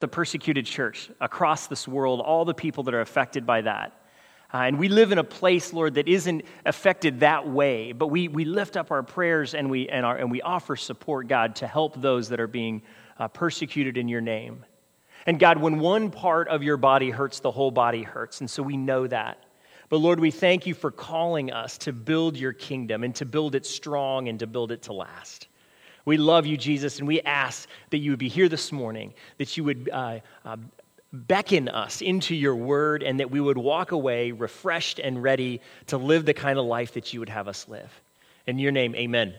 the persecuted church across this world, all the people that are affected by that. Uh, and we live in a place, Lord, that isn't affected that way, but we, we lift up our prayers and we, and, our, and we offer support, God, to help those that are being uh, persecuted in your name. And God, when one part of your body hurts, the whole body hurts. And so we know that. But Lord, we thank you for calling us to build your kingdom and to build it strong and to build it to last. We love you, Jesus, and we ask that you would be here this morning, that you would uh, uh, beckon us into your word, and that we would walk away refreshed and ready to live the kind of life that you would have us live. In your name, amen.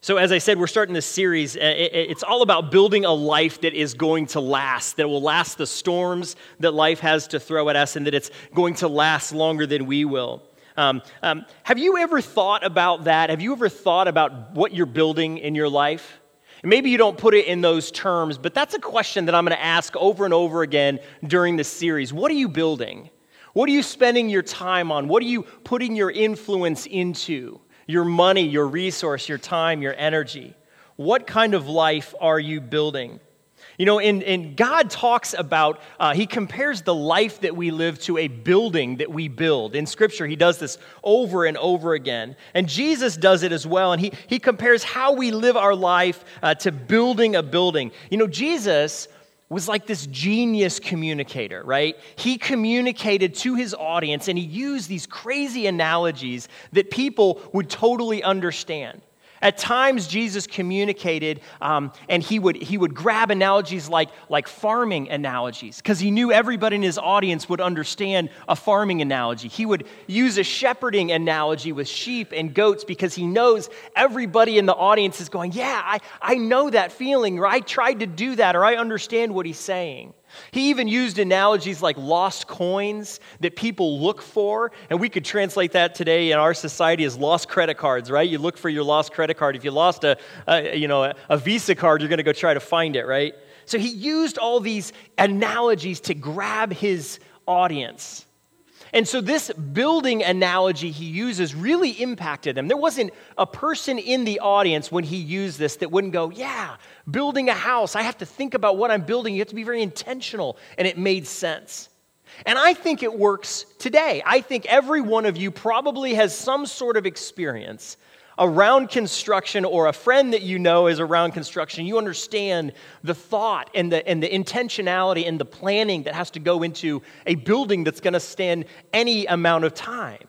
So, as I said, we're starting this series. It's all about building a life that is going to last, that will last the storms that life has to throw at us, and that it's going to last longer than we will. Um, um, have you ever thought about that? Have you ever thought about what you're building in your life? And maybe you don't put it in those terms, but that's a question that I'm going to ask over and over again during this series. What are you building? What are you spending your time on? What are you putting your influence into? Your money, your resource, your time, your energy? What kind of life are you building? You know, and, and God talks about, uh, He compares the life that we live to a building that we build. In Scripture, He does this over and over again. And Jesus does it as well. And He, he compares how we live our life uh, to building a building. You know, Jesus was like this genius communicator, right? He communicated to his audience and he used these crazy analogies that people would totally understand. At times, Jesus communicated, um, and he would, he would grab analogies like, like farming analogies, because he knew everybody in his audience would understand a farming analogy. He would use a shepherding analogy with sheep and goats, because he knows everybody in the audience is going, Yeah, I, I know that feeling, or I tried to do that, or I understand what he's saying. He even used analogies like lost coins that people look for, and we could translate that today in our society as lost credit cards, right? You look for your lost credit card. If you lost a, a you know, a Visa card, you're going to go try to find it, right? So he used all these analogies to grab his audience. And so, this building analogy he uses really impacted them. There wasn't a person in the audience when he used this that wouldn't go, Yeah, building a house, I have to think about what I'm building. You have to be very intentional. And it made sense. And I think it works today. I think every one of you probably has some sort of experience around construction or a friend that you know is around construction, you understand the thought and the, and the intentionality and the planning that has to go into a building that's going to stand any amount of time.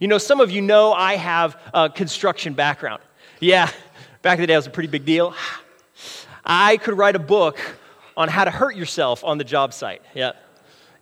You know, some of you know I have a construction background. Yeah, back in the day, it was a pretty big deal. I could write a book on how to hurt yourself on the job site. Yeah.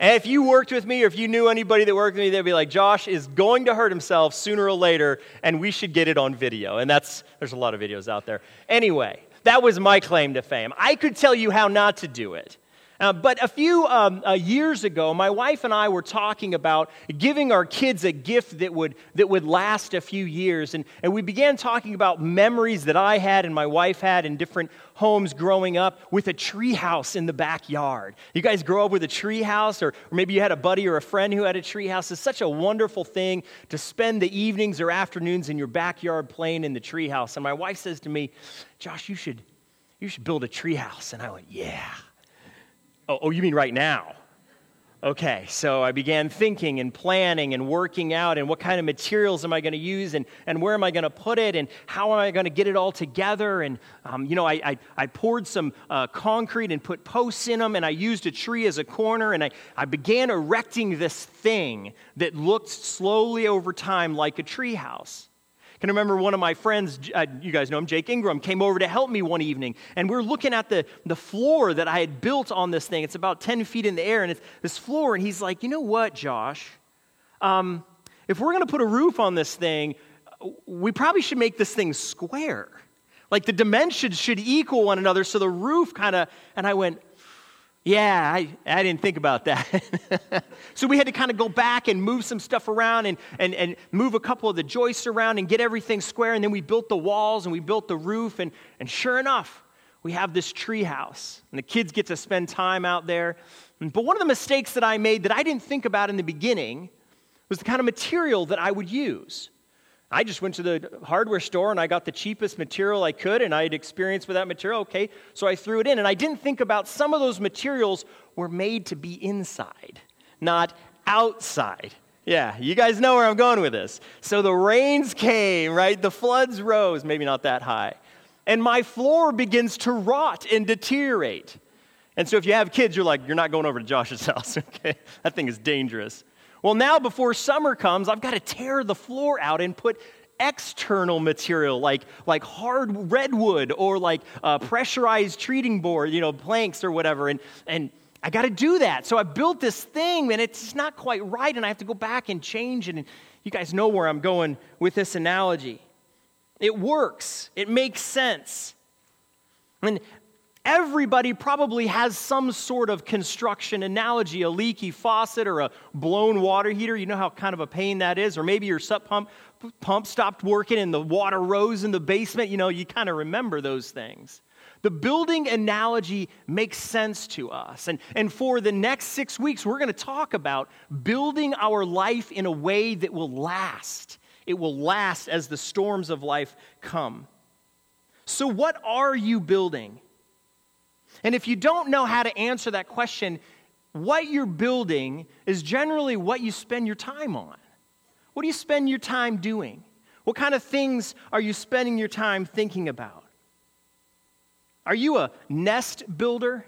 And if you worked with me or if you knew anybody that worked with me, they'd be like, Josh is going to hurt himself sooner or later, and we should get it on video. And that's, there's a lot of videos out there. Anyway, that was my claim to fame. I could tell you how not to do it. Uh, but a few um, uh, years ago, my wife and I were talking about giving our kids a gift that would, that would last a few years. And, and we began talking about memories that I had and my wife had in different homes growing up with a tree house in the backyard. You guys grow up with a tree house, or, or maybe you had a buddy or a friend who had a tree house. It's such a wonderful thing to spend the evenings or afternoons in your backyard playing in the tree house. And my wife says to me, Josh, you should, you should build a tree house. And I went, Yeah. Oh, oh, you mean right now? Okay, so I began thinking and planning and working out and what kind of materials am I going to use and, and where am I going to put it and how am I going to get it all together. And, um, you know, I, I, I poured some uh, concrete and put posts in them and I used a tree as a corner and I, I began erecting this thing that looked slowly over time like a tree house can remember one of my friends, uh, you guys know him, Jake Ingram, came over to help me one evening. And we are looking at the, the floor that I had built on this thing. It's about 10 feet in the air, and it's this floor. And he's like, you know what, Josh? Um, if we're going to put a roof on this thing, we probably should make this thing square. Like the dimensions should equal one another so the roof kind of. And I went, yeah, I, I didn't think about that. so we had to kind of go back and move some stuff around and, and, and move a couple of the joists around and get everything square. And then we built the walls and we built the roof. And, and sure enough, we have this tree house. And the kids get to spend time out there. But one of the mistakes that I made that I didn't think about in the beginning was the kind of material that I would use. I just went to the hardware store and I got the cheapest material I could and I had experience with that material. Okay, so I threw it in. And I didn't think about some of those materials were made to be inside, not outside. Yeah, you guys know where I'm going with this. So the rains came, right? The floods rose, maybe not that high. And my floor begins to rot and deteriorate. And so if you have kids, you're like, you're not going over to Josh's house, okay? That thing is dangerous. Well, now before summer comes, I've got to tear the floor out and put external material like, like hard redwood or like uh, pressurized treating board, you know, planks or whatever. And, and I got to do that. So I built this thing and it's not quite right and I have to go back and change it. And you guys know where I'm going with this analogy. It works, it makes sense. And Everybody probably has some sort of construction analogy a leaky faucet or a blown water heater. You know how kind of a pain that is. Or maybe your sub pump, pump stopped working and the water rose in the basement. You know, you kind of remember those things. The building analogy makes sense to us. And, and for the next six weeks, we're going to talk about building our life in a way that will last. It will last as the storms of life come. So, what are you building? And if you don't know how to answer that question, what you're building is generally what you spend your time on. What do you spend your time doing? What kind of things are you spending your time thinking about? Are you a nest builder?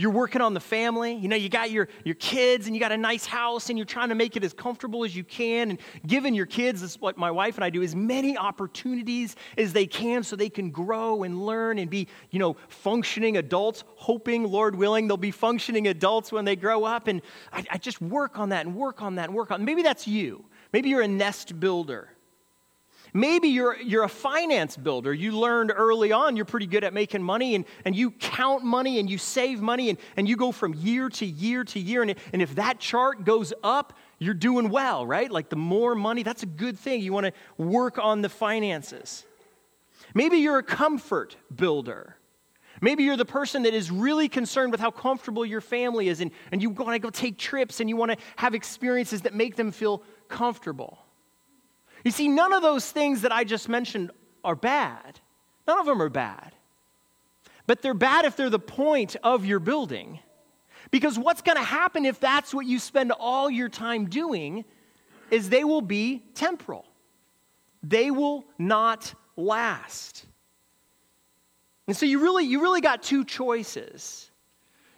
You're working on the family. You know, you got your, your kids and you got a nice house and you're trying to make it as comfortable as you can and giving your kids, this is what my wife and I do, as many opportunities as they can so they can grow and learn and be, you know, functioning adults, hoping, Lord willing, they'll be functioning adults when they grow up. And I, I just work on that and work on that and work on. Maybe that's you. Maybe you're a nest builder. Maybe you're, you're a finance builder. You learned early on you're pretty good at making money and, and you count money and you save money and, and you go from year to year to year. And, and if that chart goes up, you're doing well, right? Like the more money, that's a good thing. You want to work on the finances. Maybe you're a comfort builder. Maybe you're the person that is really concerned with how comfortable your family is and, and you want to go take trips and you want to have experiences that make them feel comfortable. You see, none of those things that I just mentioned are bad. None of them are bad. But they're bad if they're the point of your building. Because what's going to happen if that's what you spend all your time doing is they will be temporal. They will not last. And so you really you really got two choices.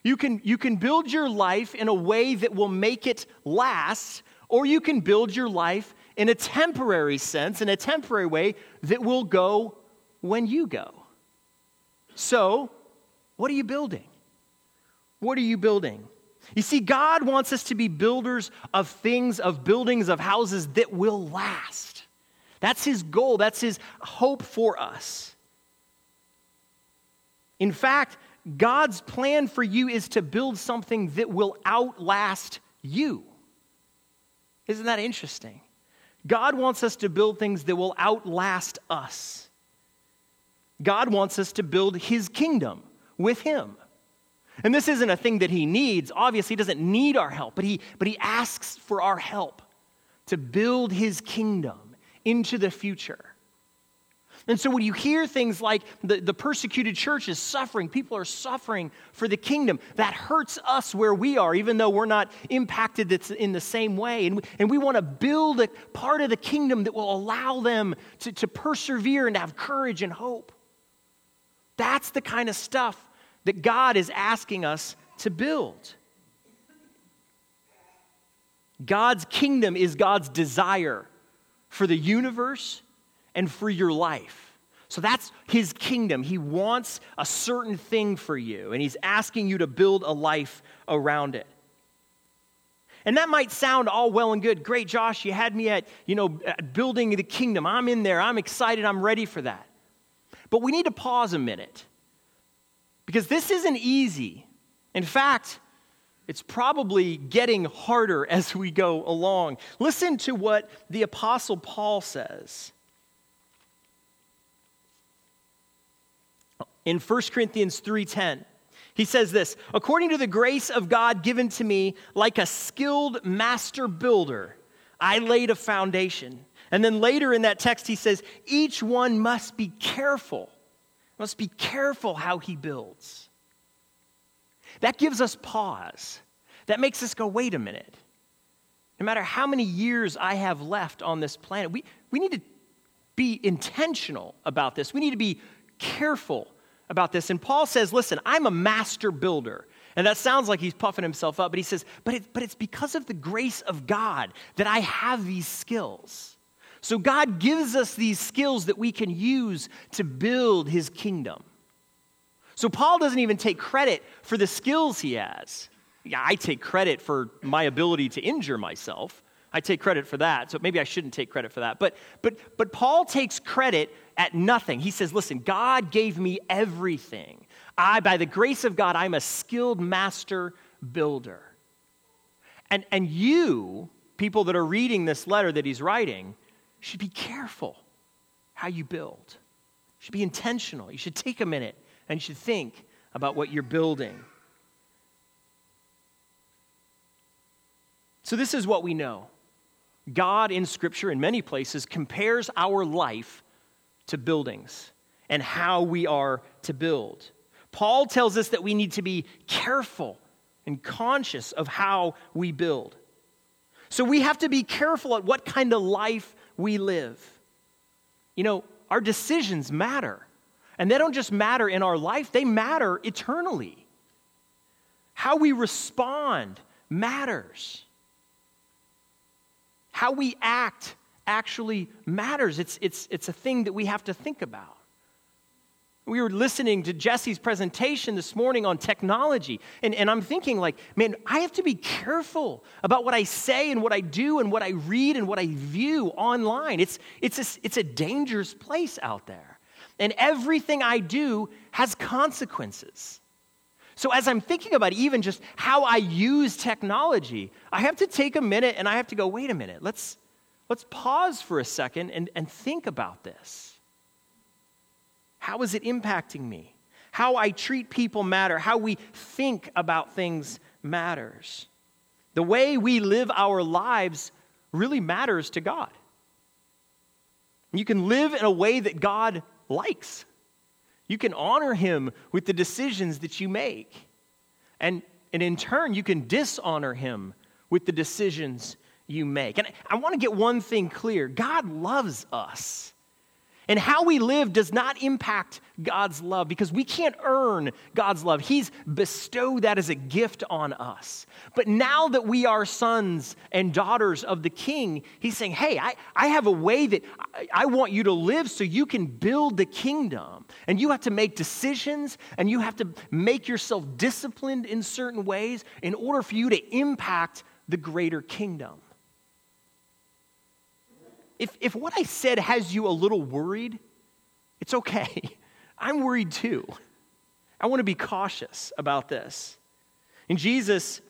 You can you can build your life in a way that will make it last or you can build your life in a temporary sense, in a temporary way that will go when you go. So, what are you building? What are you building? You see, God wants us to be builders of things, of buildings, of houses that will last. That's His goal, that's His hope for us. In fact, God's plan for you is to build something that will outlast you. Isn't that interesting? God wants us to build things that will outlast us. God wants us to build his kingdom with him. And this isn't a thing that he needs. Obviously, he doesn't need our help, but he, but he asks for our help to build his kingdom into the future. And so when you hear things like the, the persecuted church is suffering, people are suffering for the kingdom, that hurts us where we are, even though we're not impacted in the same way. And we, and we want to build a part of the kingdom that will allow them to, to persevere and to have courage and hope. That's the kind of stuff that God is asking us to build. God's kingdom is God's desire for the universe and for your life. So that's his kingdom. He wants a certain thing for you, and he's asking you to build a life around it. And that might sound all well and good. Great, Josh, you had me at, you know, at building the kingdom. I'm in there. I'm excited. I'm ready for that. But we need to pause a minute because this isn't easy. In fact, it's probably getting harder as we go along. Listen to what the Apostle Paul says. In 1 Corinthians 3:10. He says this, according to the grace of God given to me, like a skilled master builder, I laid a foundation, And then later in that text, he says, each one must be careful, must be careful how he builds. That gives us pause. That makes us go, wait a minute. No matter how many years I have left on this planet, we, we need to be intentional about this. We need to be careful about this. And Paul says, listen, I'm a master builder. And that sounds like he's puffing himself up, but he says, but, it, but it's because of the grace of God that I have these skills. So God gives us these skills that we can use to build his kingdom. So Paul doesn't even take credit for the skills he has. Yeah, I take credit for my ability to injure myself. I take credit for that. So maybe I shouldn't take credit for that. But but but Paul takes credit at nothing. He says, "Listen, God gave me everything. I by the grace of God, I'm a skilled master builder." And and you, people that are reading this letter that he's writing, should be careful how you build. You should be intentional. You should take a minute and you should think about what you're building. So, this is what we know God in Scripture, in many places, compares our life to buildings and how we are to build. Paul tells us that we need to be careful and conscious of how we build. So, we have to be careful at what kind of life we live. You know, our decisions matter. And they don't just matter in our life, they matter eternally. How we respond matters. How we act actually matters. It's, it's, it's a thing that we have to think about. We were listening to Jesse's presentation this morning on technology, and, and I'm thinking, like, man, I have to be careful about what I say and what I do and what I read and what I view online. It's, it's, a, it's a dangerous place out there. And everything I do has consequences. So, as I'm thinking about even just how I use technology, I have to take a minute and I have to go, wait a minute, let's, let's pause for a second and, and think about this. How is it impacting me? How I treat people matter. How we think about things matters. The way we live our lives really matters to God. You can live in a way that God likes. You can honor Him with the decisions that you make. And, and in turn, you can dishonor Him with the decisions you make. And I want to get one thing clear God loves us. And how we live does not impact God's love because we can't earn God's love. He's bestowed that as a gift on us. But now that we are sons and daughters of the King, He's saying, Hey, I, I have a way that I, I want you to live so you can build the kingdom. And you have to make decisions and you have to make yourself disciplined in certain ways in order for you to impact the greater kingdom if, if what I said has you a little worried, it's okay. I'm worried too. I want to be cautious about this. And Jesus,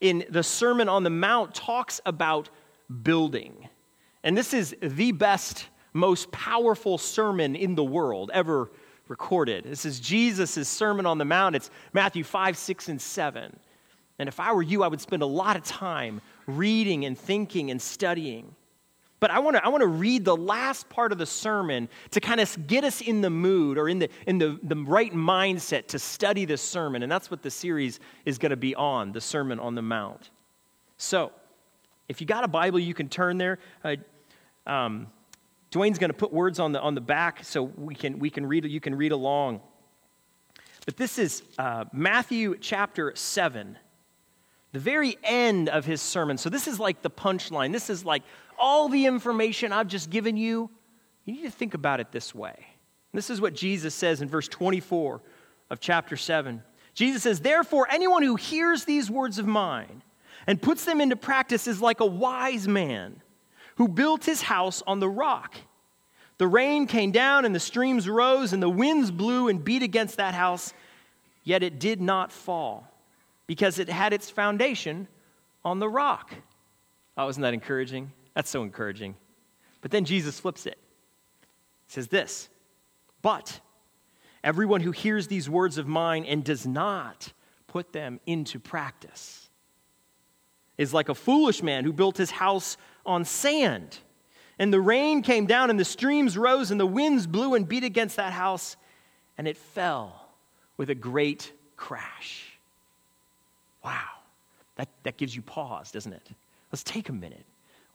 in the Sermon on the Mount, talks about building. And this is the best, most powerful sermon in the world ever recorded. This is Jesus' Sermon on the Mount. It's Matthew 5, 6, and 7. And if I were you, I would spend a lot of time reading and thinking and studying. But I want to I want to read the last part of the sermon to kind of get us in the mood or in the in the, the right mindset to study this sermon. And that's what the series is going to be on, the Sermon on the Mount. So, if you got a Bible, you can turn there. Uh, um, Dwayne's going to put words on the on the back so we can we can read you can read along. But this is uh, Matthew chapter seven, the very end of his sermon. So this is like the punchline. This is like all the information I've just given you, you need to think about it this way. this is what Jesus says in verse 24 of chapter 7. Jesus says, Therefore, anyone who hears these words of mine and puts them into practice is like a wise man who built his house on the rock. The rain came down and the streams rose and the winds blew and beat against that house, yet it did not fall because it had its foundation on the rock. Oh, isn't that encouraging? That's so encouraging. But then Jesus flips it. He says this But everyone who hears these words of mine and does not put them into practice is like a foolish man who built his house on sand. And the rain came down, and the streams rose, and the winds blew and beat against that house, and it fell with a great crash. Wow. That, that gives you pause, doesn't it? Let's take a minute.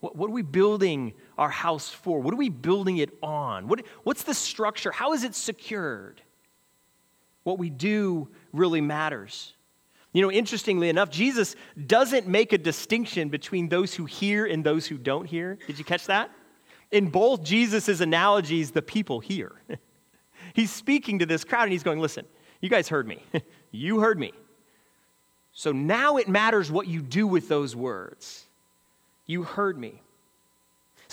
What, what, are we building our house for? What are we building it on? What, what's the structure? How is it secured? What we do really matters. You know, interestingly enough, Jesus doesn't make a distinction between those who hear and those who don't hear. Did you catch that? In both Jesus' analogies, the people hear. he's speaking to this crowd and he's going, Listen, you guys heard me. you heard me. So now it matters what you do with those words. You heard me.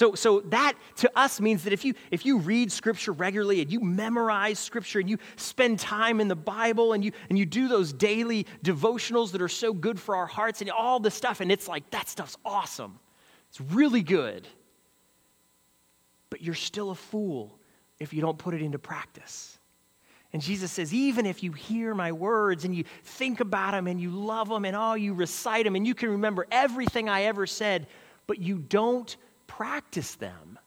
So, so that to us means that if you, if you read Scripture regularly and you memorize Scripture and you spend time in the Bible and you, and you do those daily devotionals that are so good for our hearts and all this stuff, and it's like, that stuff's awesome. It's really good. But you're still a fool if you don't put it into practice. And Jesus says, even if you hear my words and you think about them and you love them and oh, you recite them and you can remember everything I ever said, but you don't practice them,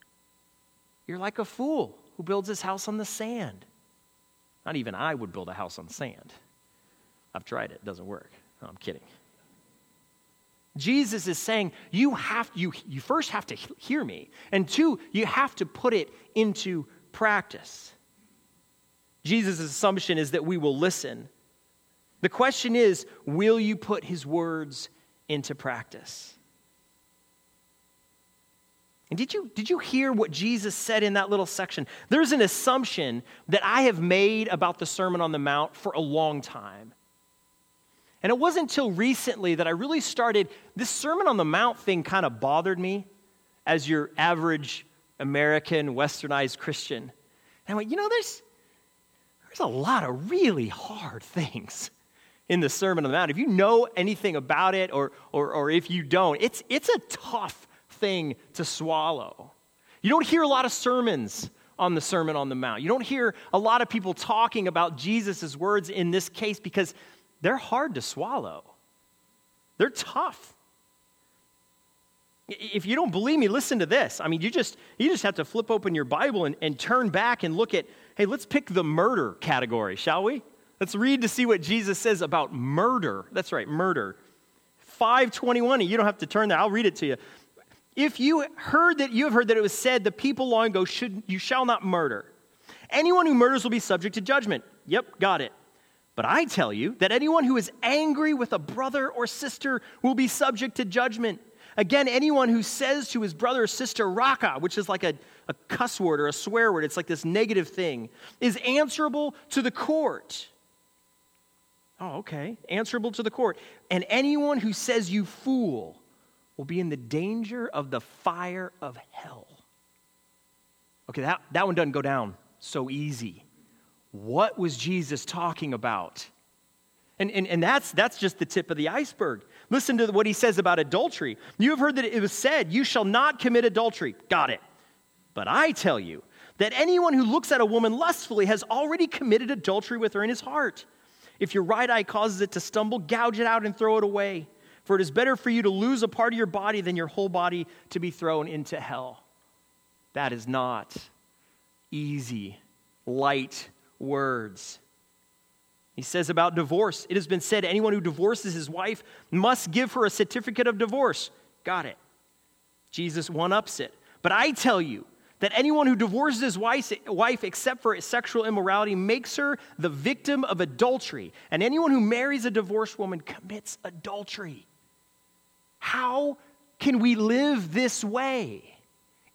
you're like a fool who builds his house on the sand. Not even I would build a house on sand. I've tried it, it doesn't work. No, I'm kidding. Jesus is saying you have you, you first have to hear me, and two, you have to put it into practice. Jesus' assumption is that we will listen. The question is, will you put his words into practice? And did you, did you hear what Jesus said in that little section? There's an assumption that I have made about the Sermon on the Mount for a long time. And it wasn't until recently that I really started, this Sermon on the Mount thing kind of bothered me as your average American, westernized Christian. And I went, you know, there's, there's a lot of really hard things in the Sermon on the Mount. If you know anything about it or, or, or if you don't, it's, it's a tough thing to swallow. You don't hear a lot of sermons on the Sermon on the Mount. You don't hear a lot of people talking about Jesus' words in this case because they're hard to swallow. They're tough. If you don't believe me, listen to this. I mean, you just, you just have to flip open your Bible and, and turn back and look at, hey, let's pick the murder category, shall we? Let's read to see what Jesus says about murder. That's right, murder. 521, you don't have to turn there, I'll read it to you. If you heard that you have heard that it was said the people long ago should you shall not murder. Anyone who murders will be subject to judgment. Yep, got it. But I tell you that anyone who is angry with a brother or sister will be subject to judgment. Again, anyone who says to his brother or sister, raca, which is like a, a cuss word or a swear word, it's like this negative thing, is answerable to the court. Oh, okay. Answerable to the court. And anyone who says, you fool, will be in the danger of the fire of hell. Okay, that, that one doesn't go down so easy. What was Jesus talking about? And, and, and that's, that's just the tip of the iceberg. Listen to what he says about adultery. You have heard that it was said, You shall not commit adultery. Got it. But I tell you that anyone who looks at a woman lustfully has already committed adultery with her in his heart. If your right eye causes it to stumble, gouge it out and throw it away. For it is better for you to lose a part of your body than your whole body to be thrown into hell. That is not easy, light words. He says about divorce it has been said anyone who divorces his wife must give her a certificate of divorce. Got it. Jesus one ups it. But I tell you that anyone who divorces his wife except for sexual immorality makes her the victim of adultery. And anyone who marries a divorced woman commits adultery. How can we live this way?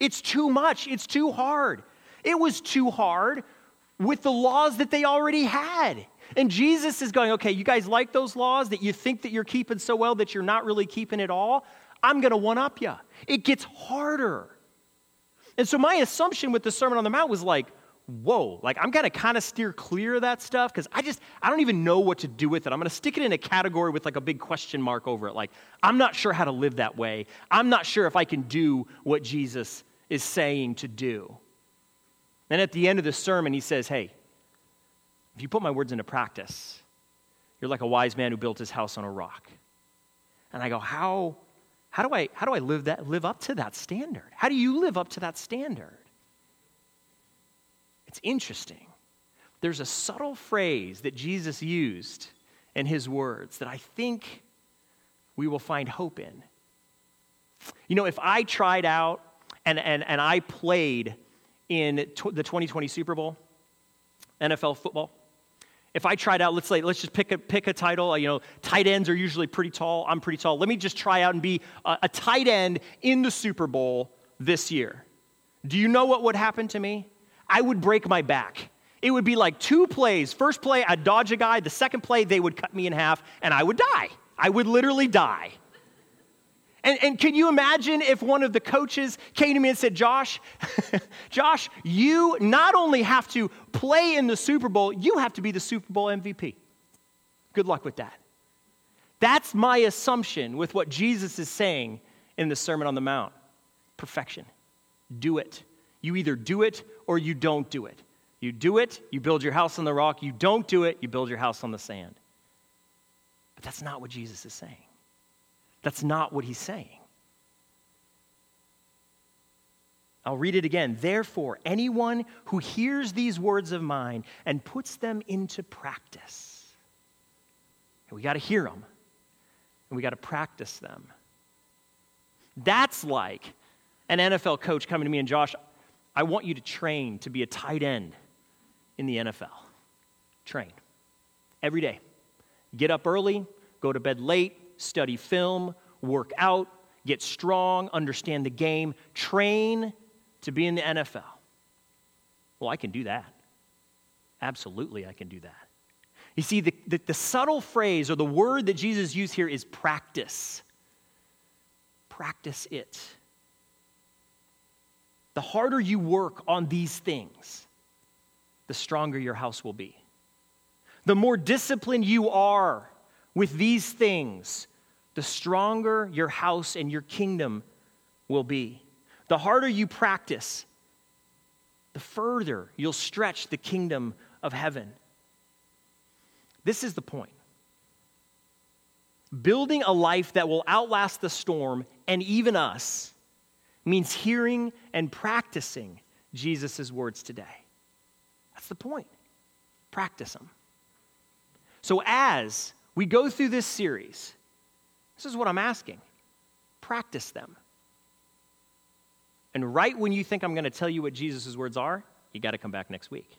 It's too much, it's too hard. It was too hard with the laws that they already had. And Jesus is going, okay, you guys like those laws that you think that you're keeping so well that you're not really keeping at all? I'm going to one up you. It gets harder. And so my assumption with the Sermon on the Mount was like, whoa, like I'm going to kind of steer clear of that stuff because I just, I don't even know what to do with it. I'm going to stick it in a category with like a big question mark over it. Like, I'm not sure how to live that way. I'm not sure if I can do what Jesus is saying to do. And at the end of the sermon, he says, hey, if you put my words into practice, you're like a wise man who built his house on a rock. And I go, how, How do I, how do I live, that, live up to that standard? How do you live up to that standard? It's interesting. There's a subtle phrase that Jesus used in his words that I think we will find hope in. You know, if I tried out and, and, and I played in the 2020 Super Bowl, NFL football, if I tried out, let's say, let's just pick a, pick a title. Uh, you know, tight ends are usually pretty tall. I'm pretty tall. Let me just try out and be a, a tight end in the Super Bowl this year. Do you know what would happen to me? I would break my back. It would be like two plays. First play, I'd dodge a guy. The second play, they would cut me in half, and I would die. I would literally die. And, and can you imagine if one of the coaches came to me and said, Josh, Josh, you not only have to play in the Super Bowl, you have to be the Super Bowl MVP. Good luck with that. That's my assumption with what Jesus is saying in the Sermon on the Mount perfection. Do it. You either do it or you don't do it. You do it, you build your house on the rock. You don't do it, you build your house on the sand. But that's not what Jesus is saying. That's not what he's saying. I'll read it again. Therefore, anyone who hears these words of mine and puts them into practice, and we got to hear them, and we got to practice them. That's like an NFL coach coming to me and Josh, I want you to train to be a tight end in the NFL. Train every day. Get up early, go to bed late, study film, work out, get strong, understand the game, train to be in the NFL. Well, I can do that. Absolutely, I can do that. You see, the, the, the, subtle phrase or the word that Jesus used here is practice. Practice it. The harder you work on these things, the stronger your house will be. The more disciplined you are with these things, the stronger your house and your kingdom will be. The harder you practice, the further you'll stretch the kingdom of heaven. This is the point. Building a life that will outlast the storm and even us means hearing and practicing Jesus' words today. That's the point. Practice them. So, as we go through this series, this is what I'm asking practice them. And right when you think I'm going to tell you what Jesus' words are, you got to come back next week.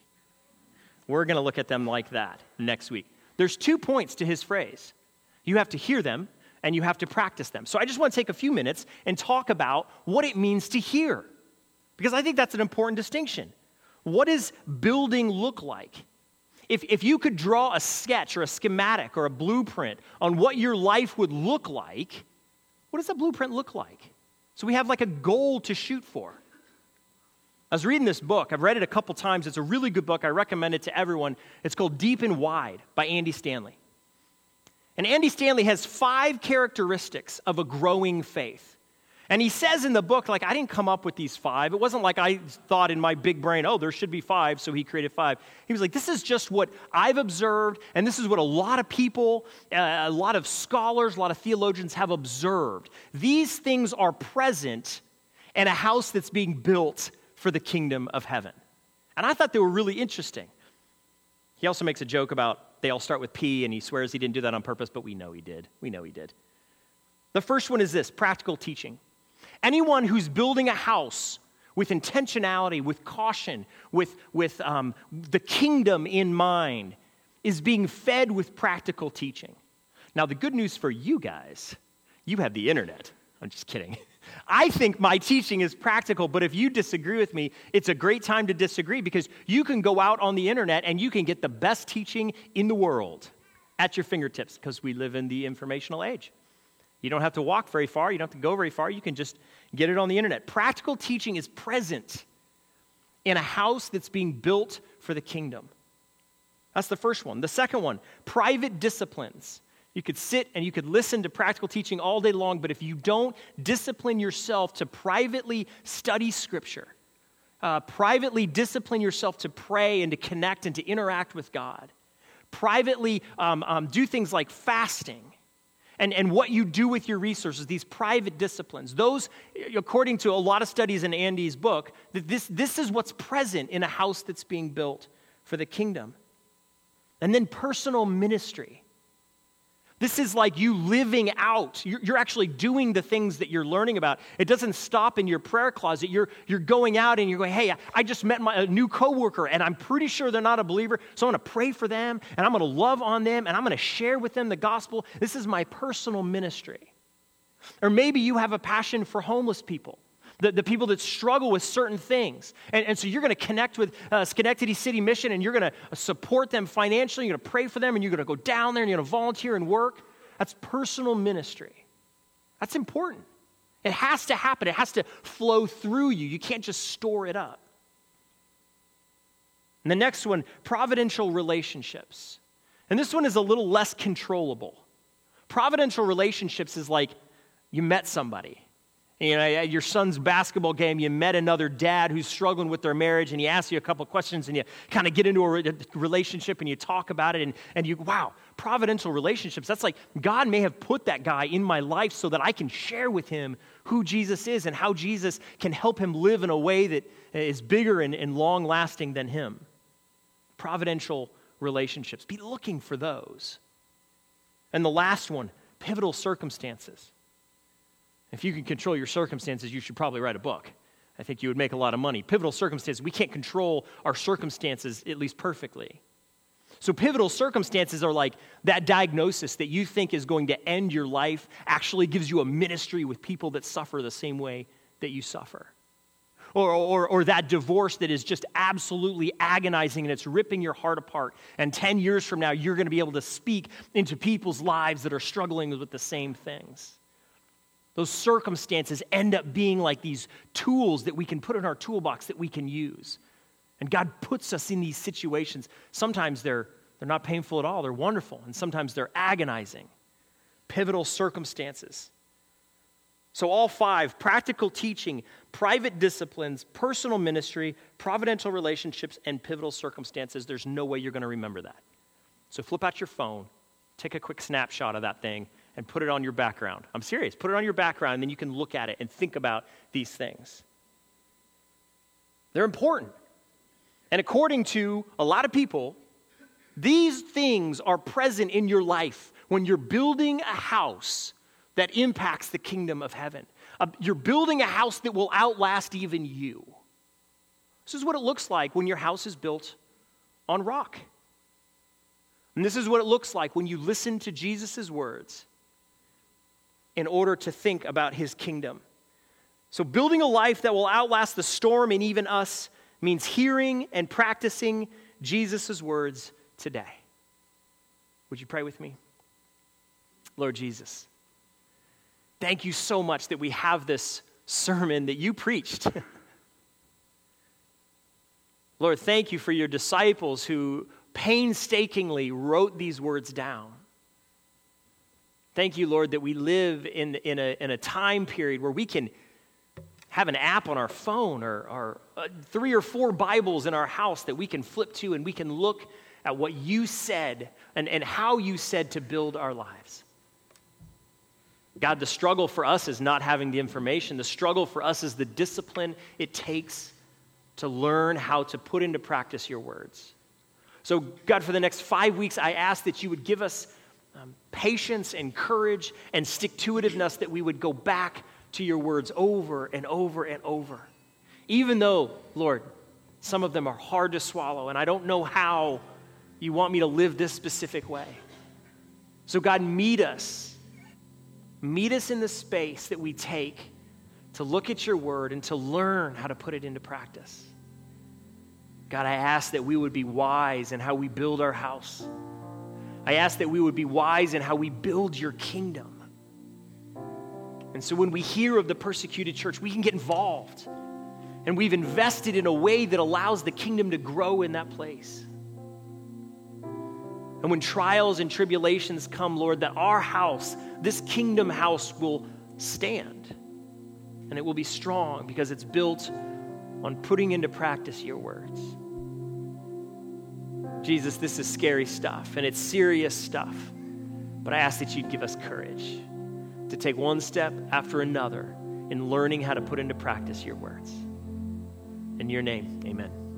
We're going to look at them like that next week. There's two points to his phrase you have to hear them and you have to practice them. So I just want to take a few minutes and talk about what it means to hear, because I think that's an important distinction. What does building look like? If, if you could draw a sketch or a schematic or a blueprint on what your life would look like, what does that blueprint look like? So we have like a goal to shoot for. I was reading this book. I've read it a couple times. It's a really good book. I recommend it to everyone. It's called Deep and Wide by Andy Stanley. And Andy Stanley has five characteristics of a growing faith. And he says in the book, like, I didn't come up with these five. It wasn't like I thought in my big brain, oh, there should be five, so he created five. He was like, this is just what I've observed, and this is what a lot of people, uh, a lot of scholars, a lot of theologians have observed. These things are present in a house that's being built for the kingdom of heaven. And I thought they were really interesting. He also makes a joke about they all start with P, and he swears he didn't do that on purpose, but we know he did. We know he did. The first one is this practical teaching. Anyone who's building a house with intentionality, with caution, with, with um, the kingdom in mind, is being fed with practical teaching. Now, the good news for you guys, you have the internet. I'm just kidding. I think my teaching is practical, but if you disagree with me, it's a great time to disagree because you can go out on the internet and you can get the best teaching in the world at your fingertips because we live in the informational age. You don't have to walk very far, you don't have to go very far, you can just get it on the internet. Practical teaching is present in a house that's being built for the kingdom. That's the first one. The second one, private disciplines. You could sit and you could listen to practical teaching all day long, but if you don't discipline yourself to privately study Scripture, uh, privately discipline yourself to pray and to connect and to interact with God, privately um, um, do things like fasting, and, and what you do with your resources, these private disciplines, those, according to a lot of studies in Andy's book, that this, this is what's present in a house that's being built for the kingdom. And then personal ministry. This is like you living out. You're, actually doing the things that you're learning about. It doesn't stop in your prayer closet. You're, you're going out and you're going, hey, I just met my, a new coworker and I'm pretty sure they're not a believer. So I'm going to pray for them and I'm going to love on them and I'm going to share with them the gospel. This is my personal ministry. Or maybe you have a passion for homeless people the, the people that struggle with certain things. And, and so you're going to connect with uh, Schenectady City Mission and you're going to support them financially. You're going to pray for them and you're going to go down there and you're going to volunteer and work. That's personal ministry. That's important. It has to happen, it has to flow through you. You can't just store it up. And the next one providential relationships. And this one is a little less controllable. Providential relationships is like you met somebody you know, at your son's basketball game, you met another dad who's struggling with their marriage, and he asks you a couple questions, and you kind of get into a relationship and you talk about it, and, and you, wow, providential relationships. That's like God may have put that guy in my life so that I can share with him who Jesus is and how Jesus can help him live in a way that is bigger and, and long lasting than him. Providential relationships. Be looking for those. And the last one pivotal circumstances. If you can control your circumstances, you should probably write a book. I think you would make a lot of money. Pivotal circumstances, we can't control our circumstances at least perfectly. So, pivotal circumstances are like that diagnosis that you think is going to end your life actually gives you a ministry with people that suffer the same way that you suffer. Or, or, or that divorce that is just absolutely agonizing and it's ripping your heart apart. And 10 years from now, you're going to be able to speak into people's lives that are struggling with the same things. Those circumstances end up being like these tools that we can put in our toolbox that we can use. And God puts us in these situations. Sometimes they're, they're not painful at all, they're wonderful, and sometimes they're agonizing. Pivotal circumstances. So, all five practical teaching, private disciplines, personal ministry, providential relationships, and pivotal circumstances there's no way you're going to remember that. So, flip out your phone, take a quick snapshot of that thing, and put it on your background. I'm serious. Put it on your background, and then you can look at it and think about these things. They're important. And according to a lot of people, these things are present in your life when you're building a house that impacts the kingdom of heaven. Uh, you're building a house that will outlast even you. This is what it looks like when your house is built on rock. And this is what it looks like when you listen to Jesus' words in order to think about his kingdom. So, building a life that will outlast the storm and even us means hearing and practicing Jesus' words today. Would you pray with me? Lord Jesus, thank you so much that we have this sermon that you preached. Lord, thank you for your disciples who painstakingly wrote these words down. Thank you, Lord, that we live in, in, a, in a time period where we can have an app on our phone or, or uh, three or four Bibles in our house that we can flip to and we can look at what you said and, and how you said to build our lives. God, the struggle for us is not having the information. The struggle for us is the discipline it takes to learn how to put into practice your words. So, God, for the next five weeks, I ask that you would give us um, patience and courage and stick to itiveness that we would go back to your words over and over and over. Even though, Lord, some of them are hard to swallow, and I don't know how you want me to live this specific way. So, God, meet us. Meet us in the space that we take to look at your word and to learn how to put it into practice. God, I ask that we would be wise in how we build our house. I ask that we would be wise in how we build your kingdom. And so when we hear of the persecuted church, we can get involved. And we've invested in a way that allows the kingdom to grow in that place. And when trials and tribulations come, Lord, that our house, this kingdom house, will stand. And it will be strong because it's built on putting into practice your words. Jesus, this is scary stuff and it's serious stuff. But I ask that you'd give us courage to take one step after another in learning how to put into practice your words. In your name, amen.